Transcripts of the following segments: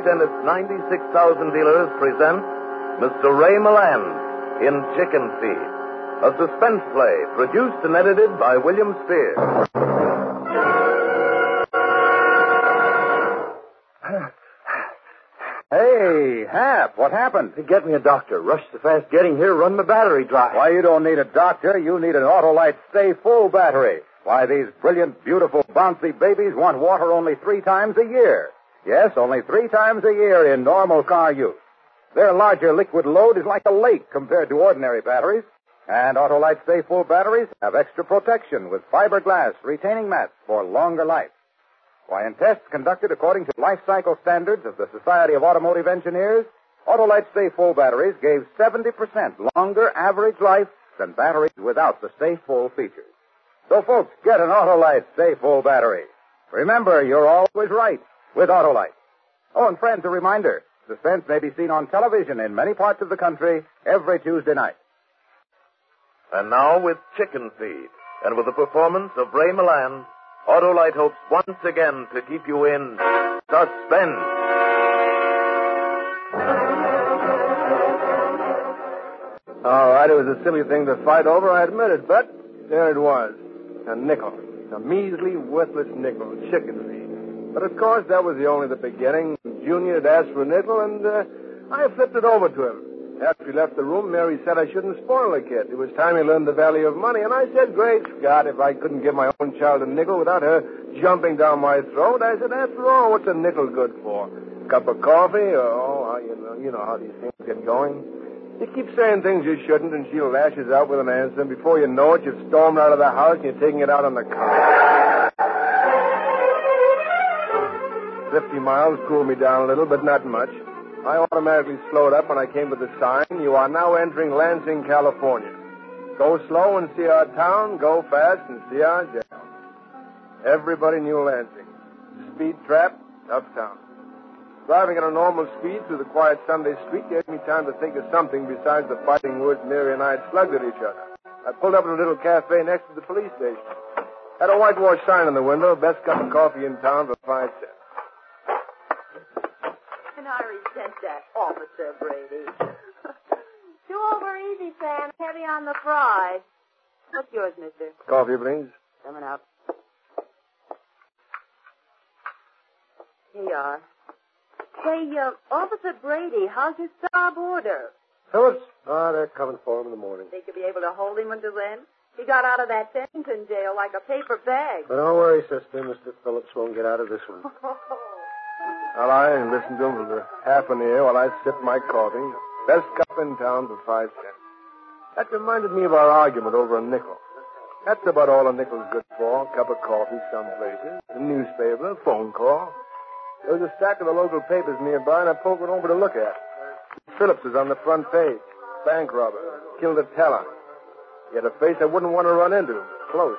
Autolite and its 96,000 dealers present Mr. Ray Milland in Chicken Feed, a suspense play produced and edited by William Spier. Hey, Hap, what happened? Get me a doctor. Rush so fast getting here, run the battery dry. Why, you don't need a doctor. You need an Autolite Stay Full battery. Why, these brilliant, beautiful, bouncy babies want water only three times a year. Yes, only three times a year in normal car use. Their larger liquid load is like a lake compared to ordinary batteries. And Autolite Stay Full batteries have extra protection with fiberglass retaining mats for longer life. Why, in tests conducted according to life cycle standards of the Society of Automotive Engineers, Autolite Stay Full batteries gave 70% longer average life than batteries without the Stay Full features. So, folks, get an Autolite Stay Full battery. Remember, you're always right with Autolite. Oh, and friends, a reminder. Suspense may be seen on television in many parts of the country every Tuesday night. And now with Chicken Feed, and with the performance of Ray Milland, Autolite hopes once again to keep you in suspense. All right, it was a silly thing to fight over, I admit it, but there it was. A nickel. A measly, worthless nickel. Chicken feed. But of course, that was the only the beginning. Junior had asked for a nickel, and uh, I flipped it over to him. After he left the room, Mary said I shouldn't spoil the kid. It was time he learned the value of money, and I said, great Scott, if I couldn't give my own child a nickel without her jumping down my throat, I said, after all, what's a nickel good for? A cup of coffee? Oh, you know, you know how these things get going. You keep saying things you shouldn't, and she lashes out with an answer, and before you know it, you've stormed out of the house and you're taking it out on the car. Fifty miles cooled me down a little, but not much. I automatically slowed up when I came to the sign. You are now entering Lansing, California. Go slow and see our town. Go fast and see our jail. Everybody knew Lansing. Speed trap, uptown. Driving at a normal speed through the quiet Sunday street gave me time to think of something besides the fighting words Mary and I had slugged at each other. I pulled up at a little cafe next to the police station. Had a whitewash sign in the window, best cup of coffee in town for five cents. I that, Officer Brady. Two over easy, Sam. Heavy on the fries. What's yours, mister? Coffee, please. Coming up. Here you are. Say, uh, Officer Brady, how's his job order? Phillips? Ah, they're coming for him in the morning. Think you'll be able to hold him until then? He got out of that Denton jail like a paper bag. But don't worry, sister. Mr. Phillips won't get out of this one. I'll lie and listen to him for half an ear while I sip my coffee. Best cup in town for five cents. That reminded me of our argument over a nickel. That's about all a nickel's good for. A cup of coffee some places, a newspaper, a phone call. There was a stack of the local papers nearby, and I poked one over to look at. Phillips is on the front page. Bank robber. Killed a teller. He had a face I wouldn't want to run into. Close.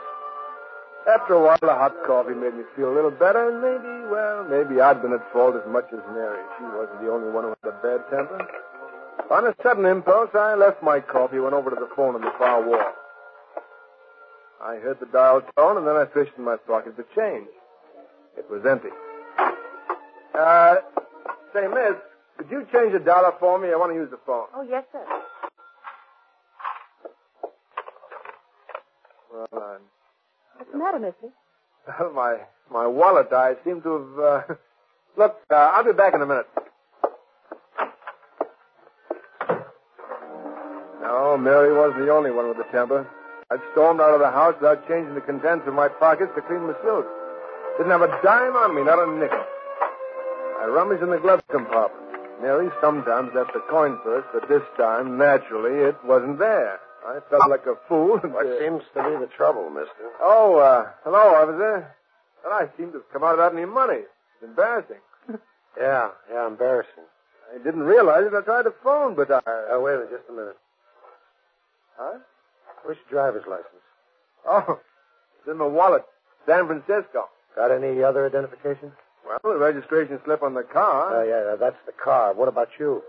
After a while, the hot coffee made me feel a little better, and maybe, well, maybe I'd been at fault as much as Mary. She wasn't the only one who had a bad temper. On a sudden impulse, I left my coffee, and went over to the phone on the far wall. I heard the dial tone, and then I fished in my pocket for change. It was empty. Uh, say, miss, could you change a dollar for me? I want to use the phone. Oh, yes, sir. Well, uh, What's the matter, mister? well, my, my wallet, I seem to have, uh... Look, uh, I'll be back in a minute. No, Mary wasn't the only one with the temper. I'd stormed out of the house without changing the contents of my pockets to clean my suit. Didn't have a dime on me, not a nickel. I rummaged in the glove compartment. Mary sometimes left a coin first, but this time, naturally, it wasn't there. I felt like a fool. What Uh, seems to be the trouble, mister? Oh, uh, hello, officer. Well, I seem to have come out without any money. It's embarrassing. Yeah, yeah, embarrassing. I didn't realize it. I tried to phone, but I... Oh, wait a minute, just a minute. Huh? Where's your driver's license? Oh, it's in my wallet. San Francisco. Got any other identification? Well, the registration slip on the car. Oh, yeah, that's the car. What about you?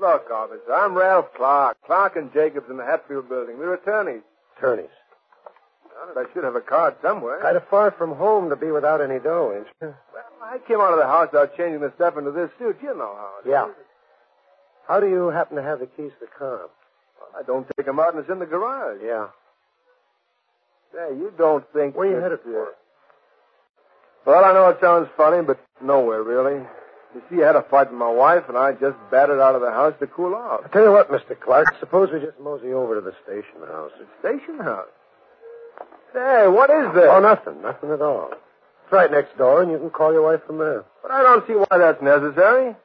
Look, officer, I'm Ralph Clark. Clark and Jacobs in the Hatfield building. We're attorneys. Attorneys. I should have a card somewhere. Kind of far from home to be without any dough, ain't you? Well, I came out of the house without changing the stuff into this suit. You know how it Yeah. is. How do you happen to have the keys to the car? Well, I don't take them out and it's in the garage. Yeah. Say, you don't think... Where you headed for? Well, I know it sounds funny, but nowhere, really. You see, I had a fight with my wife, and I just batted out of the house to cool off. I tell you what, Mr. Clark, suppose we just mosey over to the station house. Station house. Say, what is this? Oh, nothing. Nothing at all. It's right next door, and you can call your wife from there. But I don't see why that's necessary.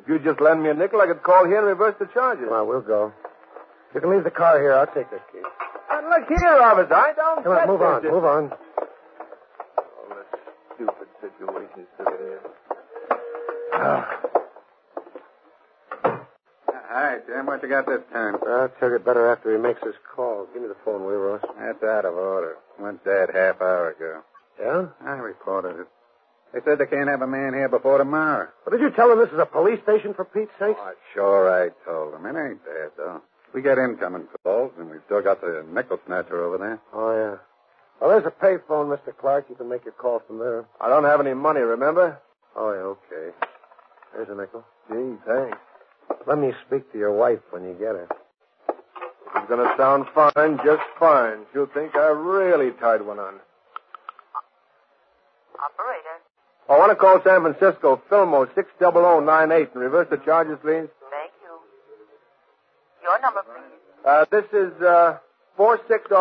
If you'd just lend me a nickel, I could call here and reverse the charges. Well, we'll go. You can leave the car here. I'll take that key. But look here, officer. I don't Come on, move on. this. Move on. Oh, this stupid situation still is. Hi, Jim. What you got this time? I'll tell you better after he makes his call. Give me the phone, will you, Ross? That's out of order. Went dead half hour ago. Yeah? I reported it. They said they can't have a man here before tomorrow. Well, did you tell them this is a police station, for Pete's sake? Oh, sure, I told them. It ain't dead, though. We get incoming calls, and we've still got the nickel snatcher over there. Oh, yeah. Well, there's a payphone, Mr. Clark. You can make your call from there. I don't have any money, remember? Oh, yeah, okay. There's a nickel. Gee, thanks. Let me speak to your wife when you get her. It's going to sound fine, just fine. She'll think I really tied one on. Operator. I want to call San Francisco, Fillmore 60098, and reverse the charges, please. Thank you. Your number, please. Uh, this is, uh, 460.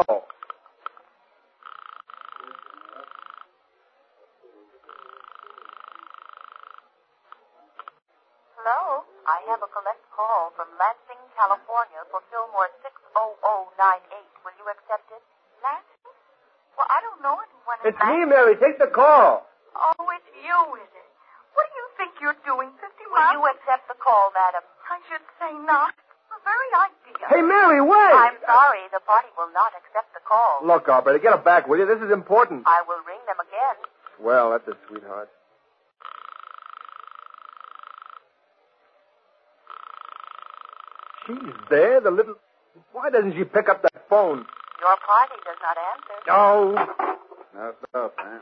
Hello. I have a collect call from Lansing, California for Fillmore 60098. Will you accept it? Lansing? Well, I don't know anyone in It's me, Mary. Take the call. Oh, it's you, is it? What do you think you're doing, 50 miles? Will you accept the call, madam? I should say not. The very idea. Hey, Mary, wait! I'm sorry. The party will not accept the call. Look, operator, get it back, will you? This is important. I will ring them again. Well, that's a sweetheart. She's there, the little. Why doesn't she pick up that phone? Your party does not answer. No. No stuff, huh?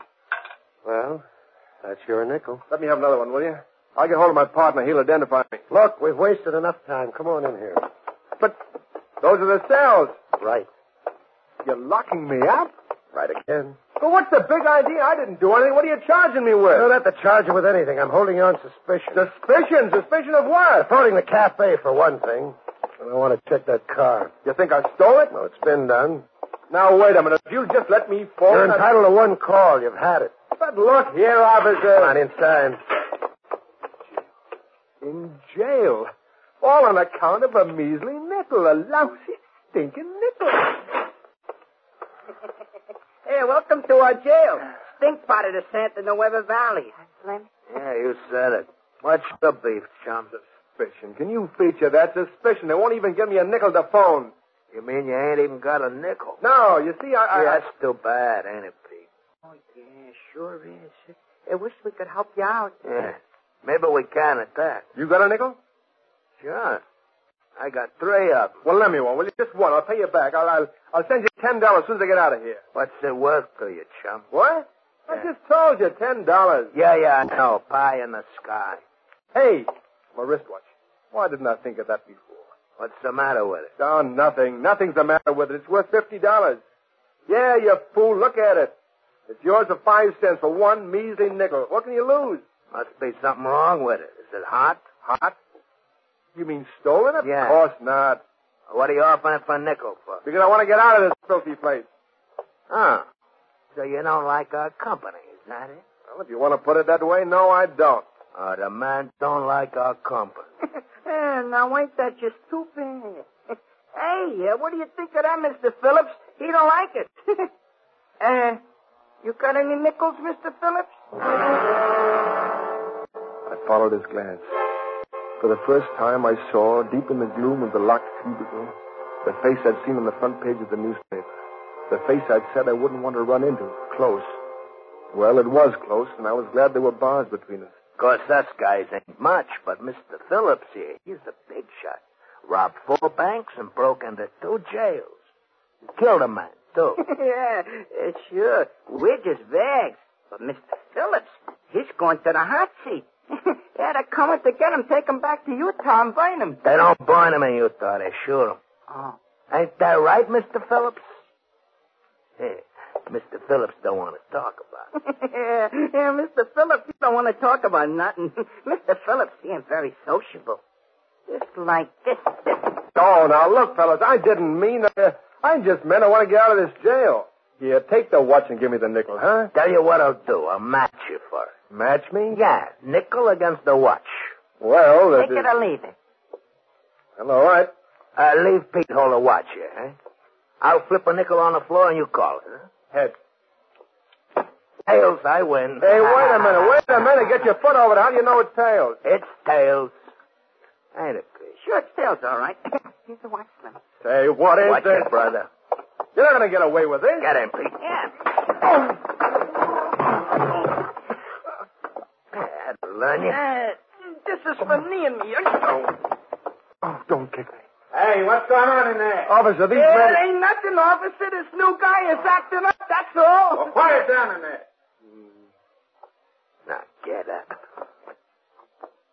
Well, that's your nickel. Let me have another one, will you? I'll get hold of my partner. He'll identify me. Look, we've wasted enough time. Come on in here. But those are the cells. Right. You're locking me up? Right again. But what's the big idea? I didn't do anything. What are you charging me with? You with? don't have to charge you with anything. I'm holding you on suspicion. Suspicion? Suspicion of what? Defrauding the cafe, for one thing. And I want to check that car. You think I stole it? No, it's been done. Now, wait a minute. If you just let me phone... You're entitled to one call. You've had it. But look here, officer. Come on inside. In jail. All on account of a measly nickel. A lousy, stinking nickel. Hey, welcome to our jail. Stink pot of the Santa Nueva Valley. Slim? Yeah, you said it. What's the beef, chum? Suspicion. Can you feature that suspicion? They won't even give me a nickel to phone. You mean you ain't even got a nickel? No, you see, I... I, Yeah, that's too bad, ain't it, Pete? Oh, yeah, sure is. I wish we could help you out. Yeah. Maybe we can at that. You got a nickel? Sure. I got three of them. Well, let me one. Will you? Just one. I'll pay you back. I'll, I'll, I'll send you ten dollars as soon as I get out of here. What's it worth to you, chum? What? I just told you, ten dollars. Yeah, yeah, I know. Pie in the sky. Hey, my wristwatch. Why didn't I think of that before? What's the matter with it? Oh, nothing. Nothing's the matter with it. It's worth fifty dollars. Yeah, you fool. Look at it. It's yours for five cents for one measly nickel. What can you lose? Must be something wrong with it. Is it hot? Hot? You mean stolen it? Yeah. Of course not. What are you offering it for a nickel for? Because I want to get out of this filthy place. Huh. So you don't like our company, is that it? Well, if you want to put it that way, no, I don't. Oh, the man don't like our company. Now ain't that just too bad? hey, uh, what do you think of that, Mr. Phillips? He don't like it. uh, you got any nickels, Mr. Phillips? I followed his glance. For the first time, I saw, deep in the gloom of the locked cubicle, the face I'd seen on the front page of the newspaper. The face I'd said I wouldn't want to run into. Close. Well, it was close, and I was glad there were bars between us. Course, us guys ain't much, but Mr. Phillips here, he's a big shot. Robbed four banks and broke into two jails. Killed a man, too. yeah, sure. We're just vags. But Mr. Phillips, he's going to the hot seat. yeah, they're coming to get him, take him back to Utah and burn him. They don't burn him in Utah, they shoot him. Oh. Ain't that right, Mr. Phillips? Hey, Mr. Phillips don't want to talk about it. yeah, yeah, Mr. Phillips, he don't want to talk about nothing. Mr. Phillips, he ain't very sociable. Just like this. Oh, now look, fellas, I didn't mean that. I just meant I want to get out of this jail. Here, take the watch and give me the nickel, huh? Tell you what I'll do. I'll match you for it. Match me? Yeah, nickel against the watch. Well, that Take it is- or leave it. Well, all right. Uh, leave Pete hold the watch here, eh? I'll flip a nickel on the floor and you call it, huh? Head. Tails, I win. Hey, wait a minute. Wait a minute. Get your foot over it. How do you know it's tails? It's tails. Ain't it, Pete? Sure, it's tails, all right. Here's the watch, Slim. Say, what is Watch this? it, brother. You're not going to get away with this. Get him, Pete. Yeah. That'll learn you. Uh, this is for me and me. Oh, don't kick me. Hey, what's going on in there? Officer, these men... it ain't nothing, officer. This new guy is acting up, that's all. Well, quiet down in there. Now, get up.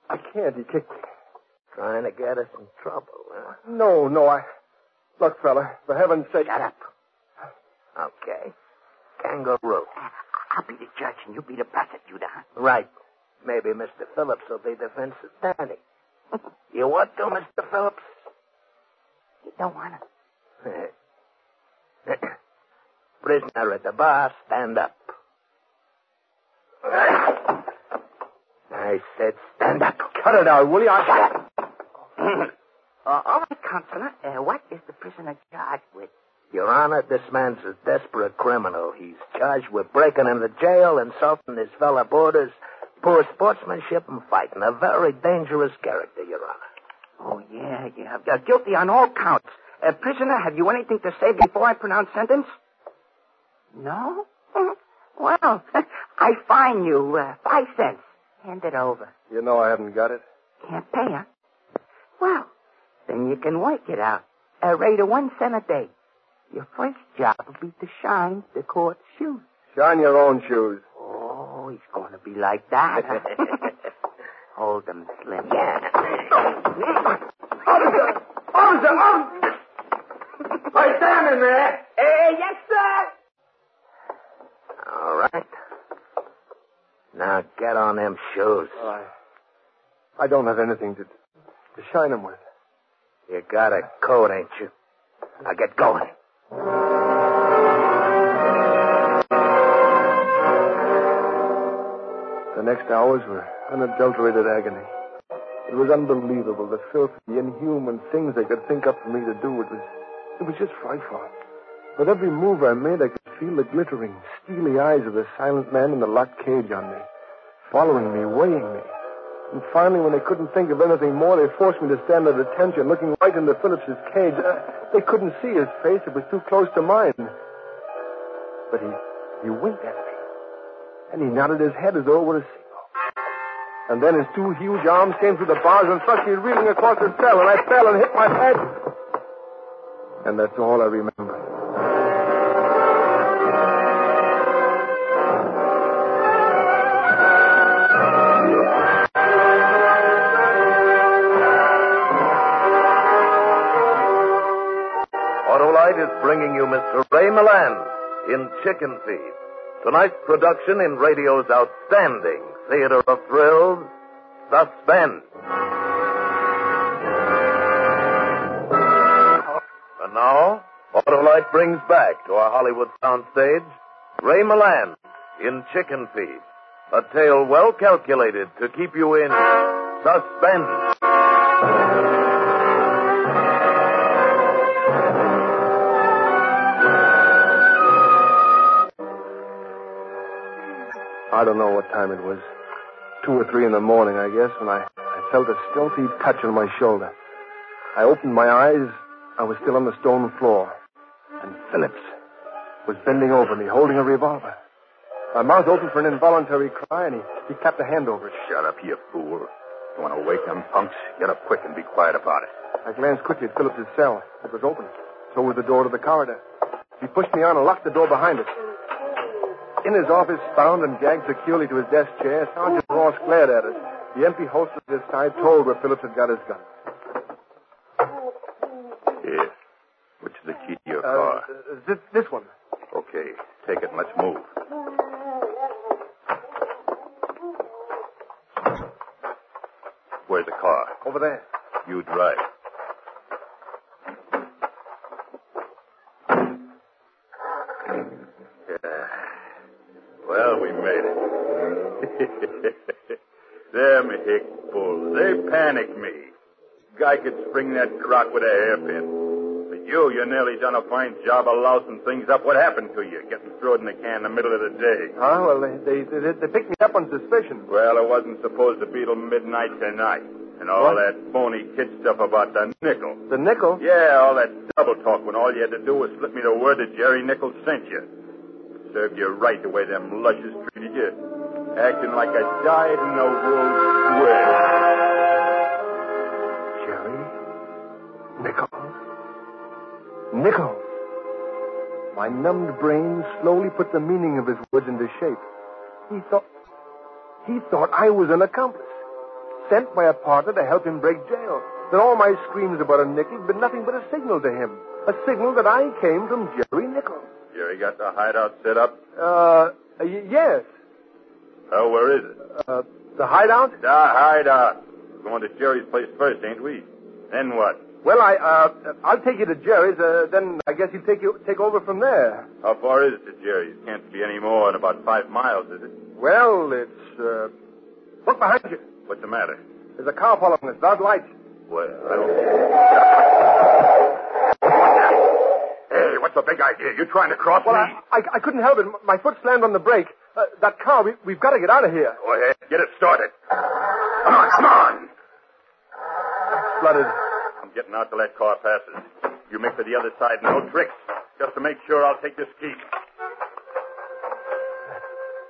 I can't. Kicked me. Trying to get us in trouble, huh? No, no, I... Look, fella, for heaven's sake... Shut up. Okay. Kangaroo. I'll be the judge and you'll be the prosecutor? Right. Maybe Mr. Phillips will be the defense attorney. You what to, Mr. Phillips? You don't want to. Prisoner at the bar, stand up. I said stand up. Cut it out, will you? I... Shut up. Uh, all right, Counselor. Uh, what is the prisoner charged with? Your Honor, this man's a desperate criminal. He's charged with breaking into jail, insulting his fellow boarders, poor sportsmanship, and fighting. A very dangerous character, Your Honor. Oh, yeah, yeah. Guilty on all counts. Uh, prisoner, have you anything to say before I pronounce sentence? No? Well, I fine you uh, five cents. Hand it over. You know I haven't got it. Can't pay, huh? Well, then you can work it out. A rate of one cent a day. Your first job will be to shine the court shoes. Shine your own shoes. Oh, he's going to be like that. huh? Hold them, Slim. Yeah. Officer! Officer! Officer! Lie down in there. Uh, yes, sir. All right. Now get on them shoes. Well, I... I don't have anything to, to shine them with. You got a coat, ain't you? Now get going. The next hours were unadulterated agony. It was unbelievable, the filthy, inhuman things they could think up for me to do. It was, it was just frightful. With every move I made, I could feel the glittering, steely eyes of the silent man in the locked cage on me, following me, weighing me. And finally, when they couldn't think of anything more, they forced me to stand at attention, looking right into Phillips's cage. Uh, they couldn't see his face; it was too close to mine. But he, he winked at me, and he nodded his head as though it were a signal. And then his two huge arms came through the bars and thrust me reeling across the cell, and I fell and hit my head. And that's all I remember. Autolite is bringing you Mr. Ray Milland in Chicken Feed. Tonight's production in radio's outstanding theater of thrills, Suspense. Now, Autolite brings back to our Hollywood soundstage Ray Milland in Chicken Feed, a tale well calculated to keep you in suspense. I don't know what time it was. Two or three in the morning, I guess, when I, I felt a stealthy touch on my shoulder. I opened my eyes. I was still on the stone floor. And Phillips was bending over me, holding a revolver. My mouth opened for an involuntary cry, and he, he clapped a hand over it. Shut up, you fool. You want to wake them punks? Get up quick and be quiet about it. I glanced quickly at Phillips's cell. It was open. So was the door to the corridor. He pushed me on and locked the door behind us. In his office, bound and gagged securely to his desk chair, Sergeant Ross glared at us. The empty holster at his side told where Phillips had got his gun. Here. Which is the key to your Uh, car? uh, this, this one. Okay. Take it and let's move. Where's the car? Over there. You drive. Yeah. Well, we made it. Them hick bulls, they panicked me. Guy could spring that crock with a hairpin. You, you nearly done a fine job of lousing things up. What happened to you, getting thrown in the can in the middle of the day? Huh? Well, they, they, they, they picked me up on suspicion. Well, it wasn't supposed to be till midnight tonight. And all What? that phony kid stuff about the nickel. The nickel? Yeah, all that double talk when all you had to do was slip me the word that Jerry Nichols sent you. Served you right the way them lushes treated you. Acting like a dyed-in-the-wool square. Jerry? Nichols? Nichols? My numbed brain slowly put the meaning of his words into shape. He thought. He thought I was an accomplice. Sent by a partner to help him break jail. That all my screams about a nickel had been nothing but a signal to him. A signal that I came from Jerry Nichols. Jerry got the hideout set up. Uh, y- yes. Oh, where is it? Uh, the hideout? The hideout. We're Going to Jerry's place first, ain't we? Then what? Well, I, uh, I'll take you to Jerry's, uh, then I guess he'll take you, take over from there. How far is it to Jerry's? Can't be any more than about five miles, is it? Well, it's, uh, look behind you. What's the matter? There's a car following us, without lights. Well, I don't. Hey, what's the big idea? You trying to cross Well, me? I, I, I couldn't help it. My foot slammed on the brake. Uh, that car, we, we've got to get out of here. Go ahead. Get it started. Come on, come on. Flooded. Getting out till that car passes. You make for the other side, no tricks. Just to make sure I'll take this key.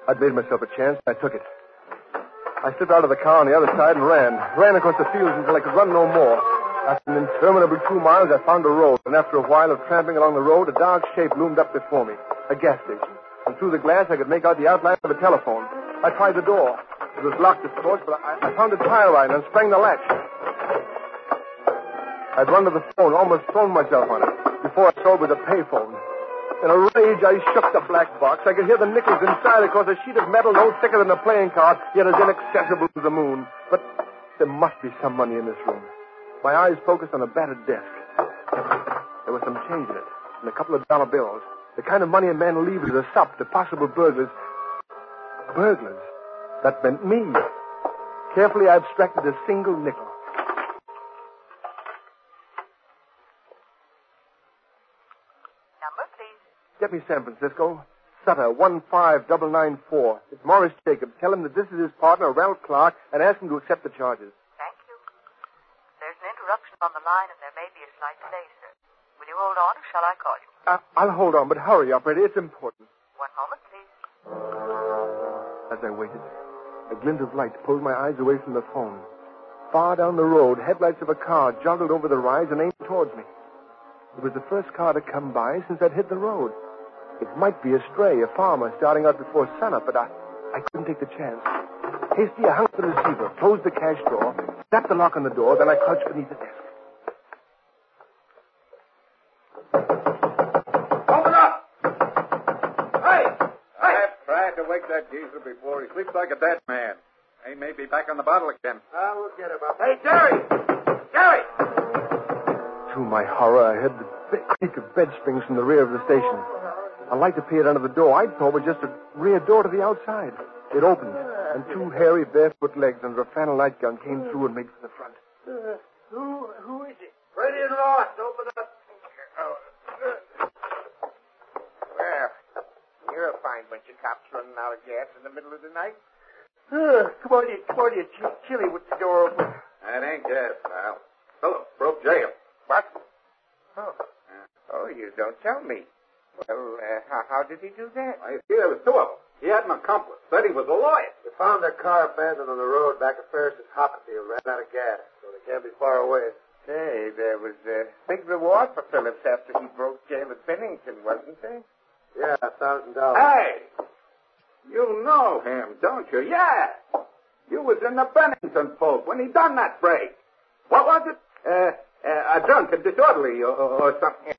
I'd made myself a chance, I took it. I slipped out of the car on the other side and ran. Ran across the fields until I could run no more. After an interminable two miles, I found a road, and after a while of tramping along the road, a dark shape loomed up before me. A gas station. And through the glass, I could make out the outline of a telephone. I tried the door. It was locked, of course, but I, I found a tile line and sprang the latch. I'd run to the phone, almost thrown myself on it, before I saw it was a payphone. In a rage, I shook the black box. I could hear the nickels inside across a sheet of metal no thicker than a playing card, yet as inaccessible as the moon. But there must be some money in this room. My eyes focused on a battered desk. There was some change in it, and a couple of dollar bills. The kind of money a man leaves as a sop to possible burglars. Burglars? That meant me. Carefully, I abstracted a single nickel. Number, please. Get me San Francisco. Sutter, 15994. It's Morris Jacob. Tell him that this is his partner, Ralph Clark, and ask him to accept the charges. Thank you. There's an interruption on the line, and there may be a slight delay, sir. Will you hold on, or shall I call you? Uh, I'll hold on, but hurry, operator. It's important. One moment, please. As I waited, a glint of light pulled my eyes away from the phone. Far down the road, headlights of a car joggled over the rise and aimed towards me. It was the first car to come by since I'd hit the road. It might be a stray, a farmer starting out before sunup, but I, I couldn't take the chance. Hasty, I hung up the receiver, closed the cash drawer, snapped the lock on the door, then I crouched beneath the desk. Open up! Hey! Hey! I've tried to wake that geezer before. He sleeps like a dead man. He may be back on the bottle again. Ah, I will get him up. Hey, Jerry! Jerry! To my horror, I heard the creak of bed springs from the rear of the station. A light appeared under the door. I thought it was just a rear door to the outside. It opened, and two hairy, barefoot legs under a flannel nightgown came through and made for the front. Uh, who, who is it? Freddie and Ross, open up. Well, you're a fine bunch of cops running out of gas in the middle of the night. Uh, come on in, come on in. Ch- Chilly with the door open. That ain't gas, pal. Phillips broke jail. What? Oh. Oh, you don't tell me. Well, uh, how, how did he do that? I see there was two of them. He had an accomplice. Said he was a lawyer. They found their car abandoned on the road back of Ferris's hopping field. Ran out of gas, so they can't be far away. Hey, there was a big reward for Phillips after he broke jail at Bennington, wasn't there? Yeah, a thousand dollars. Hey! You know him, don't you? Yeah. You was in the Bennington folk when he done that break. What was it? Uh, uh, a drunk and disorderly or, or something.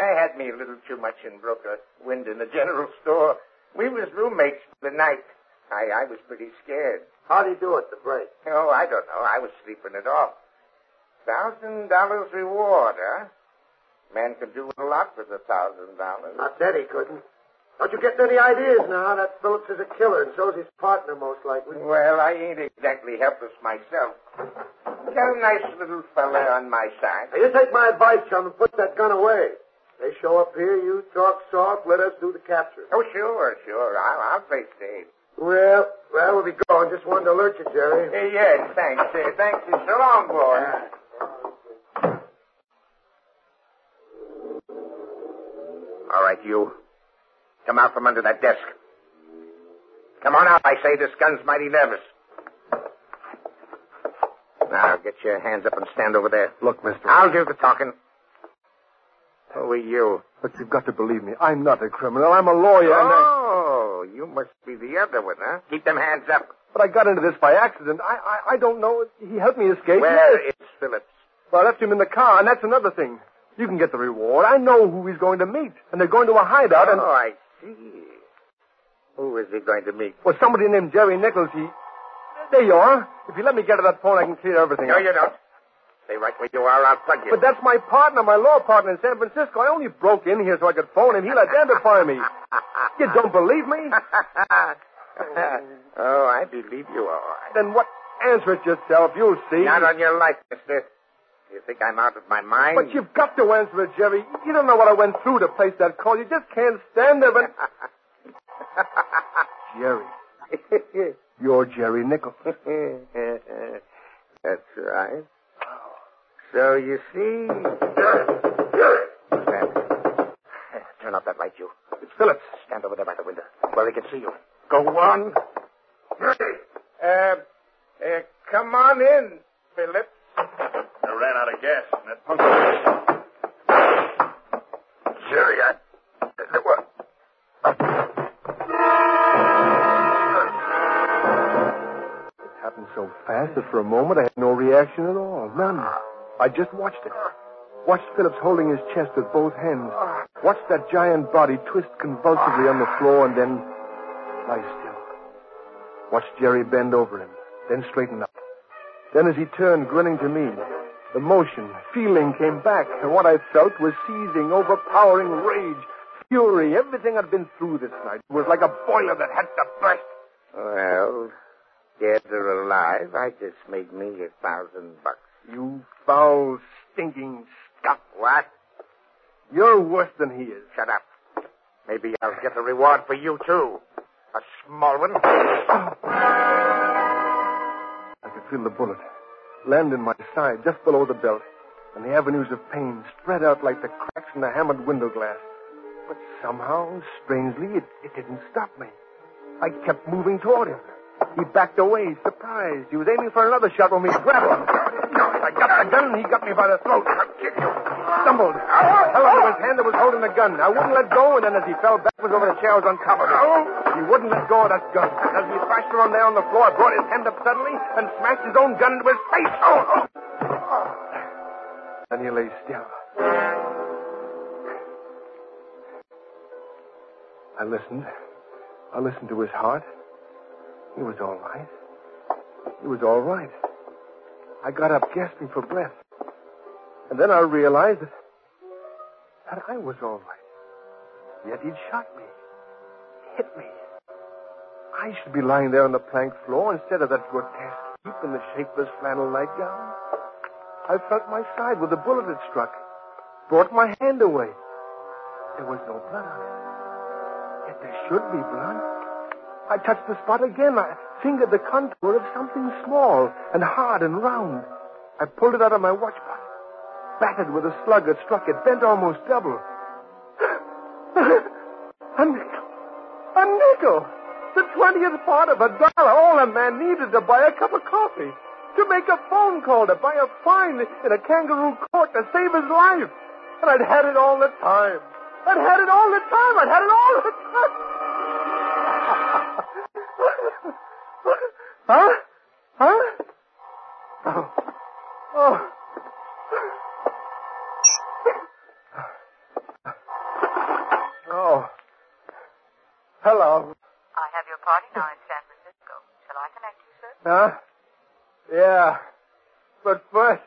I had me a little too much and broke a wind in the general store. We was roommates for the night. I, I was pretty scared. How'd he do it, the break? Oh, I don't know. I was sleeping it off. Thousand dollars reward, huh? Man could do a lot with a thousand dollars. Not that he couldn't. Don't you get any ideas now? That Phillips is a killer, and so's his partner, most likely. Well, I ain't exactly helpless myself. Got a nice little fella on my side. Now, you take my advice, chum, and put that gun away. They show up here, you talk soft, let us do the capture. Oh, sure, sure. I'll, I'll play safe. Well, well, we'll be going. Just wanted to alert you, Jerry. Uh, yes, thanks. Uh, thanks. So long, boy. All right, you. Come out from under that desk. Come on out, I say. This gun's mighty nervous. Now, get your hands up and stand over there. Look, mister. I'll do the talking. Who are you? But you've got to believe me. I'm not a criminal. I'm a lawyer, and I... Oh, you must be the other one, huh? Keep them hands up. But I got into this by accident. I, I, I don't know. He helped me escape. Where Yes. is Phillips? Well, I left him in the car, and that's another thing. You can get the reward. I know who he's going to meet, and they're going to a hideout, and... Oh, I see. Who is he going to meet? Well, somebody named Jerry Nichols, he... There you are. If you let me get to that phone, I can clear everything No, up. you don't. Stay right where you are. I'll plug you. But that's my partner, my law partner in San Francisco. I only broke in here so I could phone him. He'll identify me. You don't believe me? oh, I believe you all right. Then what? Answer it yourself. You'll see. Not on your life, mister. You think I'm out of my mind? But you've got to answer it, Jerry. You don't know what I went through to place that call. You just can't stand there and... Jerry. You're Jerry Nichols. That's right. So you see. Stand. Turn off that light, you. It's Phillips. Stand over there by the window where he can see you. Go on. Uh, uh, come on in, Phillips. Ran out of gas that punk. Jerry, I. It happened so fast that for a moment I had no reaction at all. None. I just watched it. Watched Phillips holding his chest with both hands. Watched that giant body twist convulsively on the floor and then lie still. Watched Jerry bend over him, then straighten up. Then as he turned, grinning to me, the motion, feeling came back, and what I felt was seizing, overpowering rage, fury, everything I'd been through this night. It was like a boiler that had to burst. Well, dead or alive, I just made me a thousand bucks. You foul, stinking scum. What? You're worse than he is. Shut up. Maybe I'll get a reward for you, too. A small one. I could feel the bullet land in my side just below the belt, and the avenues of pain spread out like the cracks in the hammered window glass. But somehow, strangely, it, it didn't stop me. I kept moving toward him. He backed away, surprised. He was aiming for another shot when we grabbed him. I got the gun, and he got me by the throat. I'll kill you. Stumbled. Held onto his hand that was holding the gun. I wouldn't let go, and then as he fell backwards over the chair, I was on top of him. He wouldn't let go of that gun. And as he thrashed around there on the floor, I brought his hand up suddenly and smashed his own gun into his face. Oh, oh. Then he lay still. I listened. I listened to his heart. He was all right. He was all right. I got up gasping for breath. And then I realized that, that I was all right. Yet he'd shot me. Hit me. I should be lying there on the plank floor instead of that grotesque heap in the shapeless flannel nightgown. I felt my side where the bullet had struck. Brought my hand away. There was no blood on it. Yet there should be blood. I touched the spot again. I fingered the contour of something small and hard and round. I pulled it out of my watch pocket. Battered with a slug that struck it, bent almost double. a nickel. A nickel! The twentieth part of a dollar, all a man needed to buy a cup of coffee. To make a phone call, to buy a fine in a kangaroo court to save his life. And I'd had it all the time. I'd had it all the time. I'd had it all the time. huh? Huh? Oh. Oh. Oh. Hello. I have your party now in San Francisco. Shall I connect you, sir? Huh? Yeah. But first,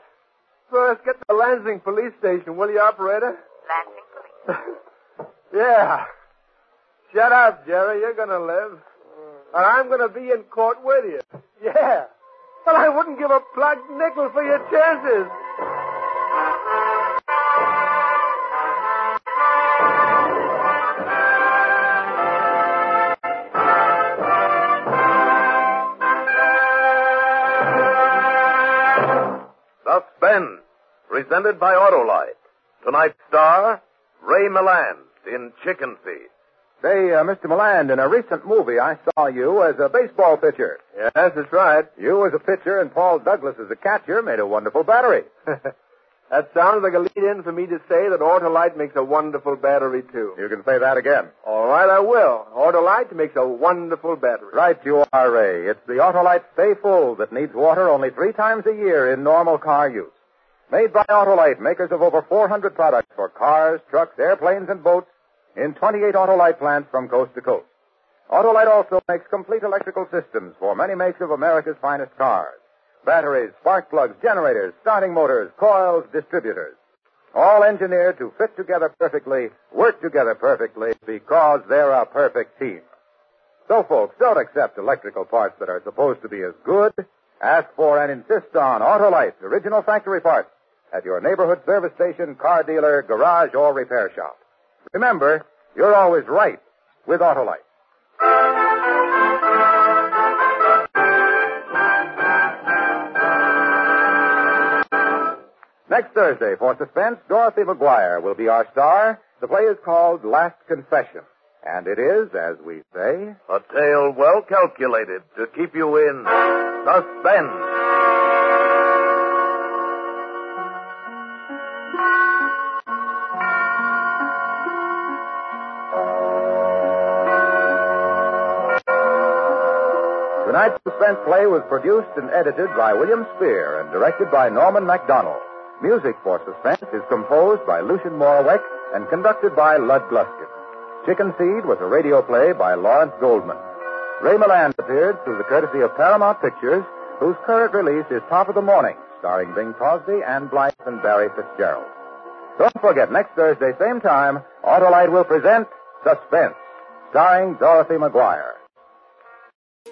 first get the Lansing police station, will you, operator? Lansing Police. Yeah. Shut up, Jerry. You're gonna live. And I'm gonna be in court with you. Yeah. But I wouldn't give a plugged nickel for your chances. Presented by Autolite. Tonight's star, Ray Milland in Chicken Feed. Say, uh, Mr. Milland, in a recent movie, I saw you as a baseball pitcher. Yes, that's right. You as a pitcher and Paul Douglas as a catcher made a wonderful battery. that sounds like a lead-in for me to say that Autolite makes a wonderful battery, too. You can say that again. All right, I will. Autolite makes a wonderful battery. Right you are, Ray. It's the Autolite Stay Full that needs water only three times a year in normal car use. Made by Autolite, makers of over 400 products for cars, trucks, airplanes, and boats in 28 Autolite plants from coast to coast. Autolite also makes complete electrical systems for many makes of America's finest cars. Batteries, spark plugs, generators, starting motors, coils, distributors. All engineered to fit together perfectly, work together perfectly, because they're a perfect team. So folks, don't accept electrical parts that are supposed to be as good. Ask for and insist on Autolite original factory parts at your neighborhood service station, car dealer, garage, or repair shop. Remember, you're always right with Autolite. Next Thursday, for suspense, Dorothy McGuire will be our star. The play is called Last Confession. And it is, as we say, A tale well calculated to keep you in suspense. Suspense play was produced and edited by William Spier and directed by Norman Macdonnell. Music for Suspense is composed by Lucien Moraweck and conducted by Lud Gluskin. Chicken Feed was a radio play by Lawrence Goldman. Ray Milland appeared through the courtesy of Paramount Pictures, whose current release is Top of the Morning, starring Bing Crosby and Blyth and Barry Fitzgerald. Don't forget, next Thursday, same time, Autolite will present Suspense, starring Dorothy McGuire.